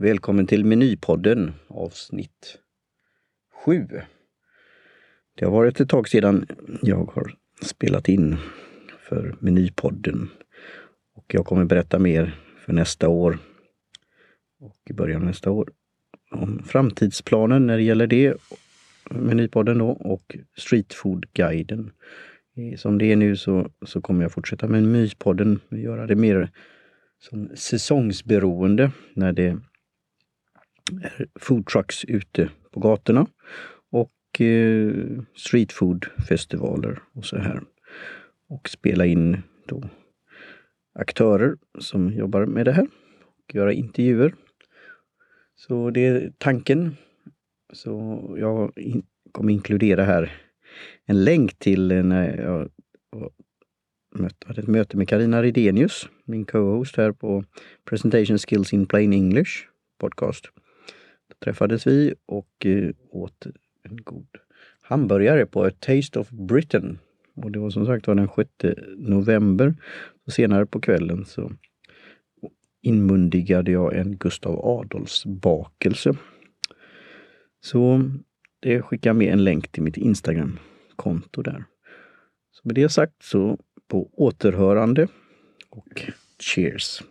Välkommen till Menypodden avsnitt 7. Det har varit ett tag sedan jag har spelat in för Menypodden. Och jag kommer berätta mer för nästa år och i början av nästa år om framtidsplanen när det gäller det, Menypodden då, och Streetfood-guiden. Eh, som det är nu så, så kommer jag fortsätta med Menypodden, göra det mer som säsongsberoende när det foodtrucks ute på gatorna och eh, streetfoodfestivaler och så här. Och spela in då aktörer som jobbar med det här och göra intervjuer. Så det är tanken. Så jag kommer inkludera här en länk till när jag hade ett möte med Karina Ridenius, min co-host här på Presentation Skills in Plain English podcast. Träffades vi och eh, åt en god hamburgare på A Taste of Britain. Och det var som sagt var den 6 november. Så senare på kvällen så inmundigade jag en Gustav Adolfs bakelse. Så det skickar med en länk till mitt Instagram-konto där. Så med det sagt så på återhörande och cheers!